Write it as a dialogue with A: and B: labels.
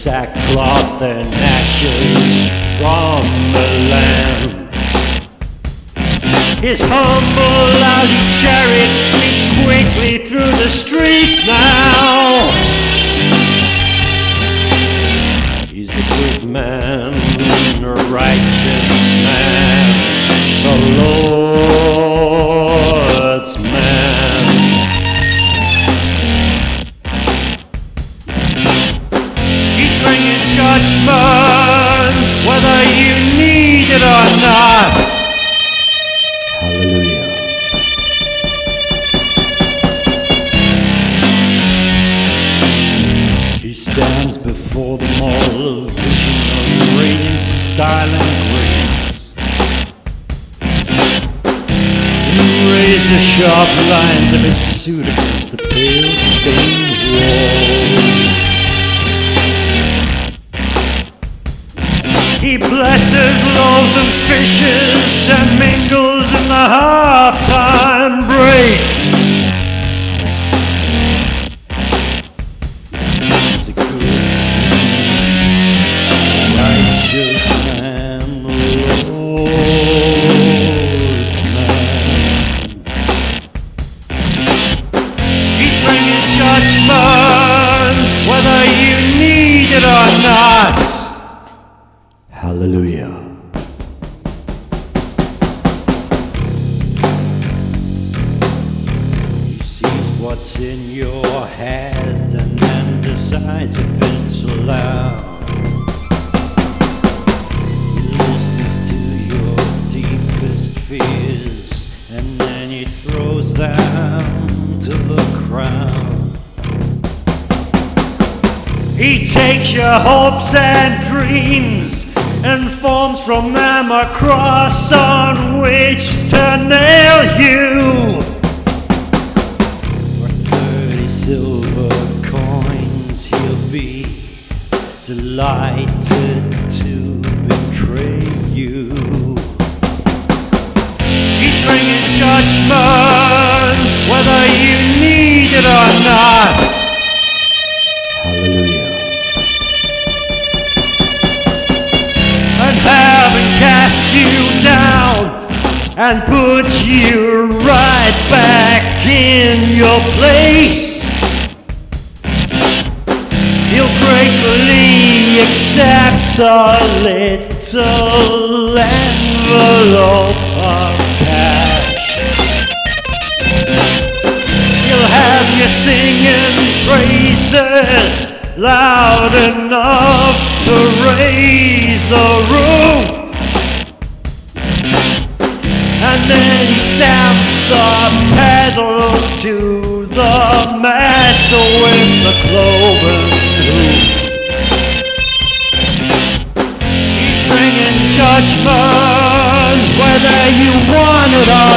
A: sackcloth and ashes from the land. His humble Audi chariot sweeps quickly through the streets now. Judgment, whether you need it or not. Hallelujah. He stands before the a vision of radiant style and grace. In razor sharp lines of his suit against the pale stained and mingles in the halftime break. He's bringing judgment, whether you need it or not. What's in your head and then decides if it's allowed. He listens to your deepest fears and then he throws them to the crowd. He takes your hopes and dreams and forms from them a cross on which to nail you. Delighted to betray you. He's bringing judgment, whether you need it or not. Hallelujah. and heaven cast you down and put you right back in your place. A little envelope of cash. He'll have you singing praises loud enough to raise the roof. And then he stamps the pedal to the metal with the cloven hoof. Judgment whether you want it or.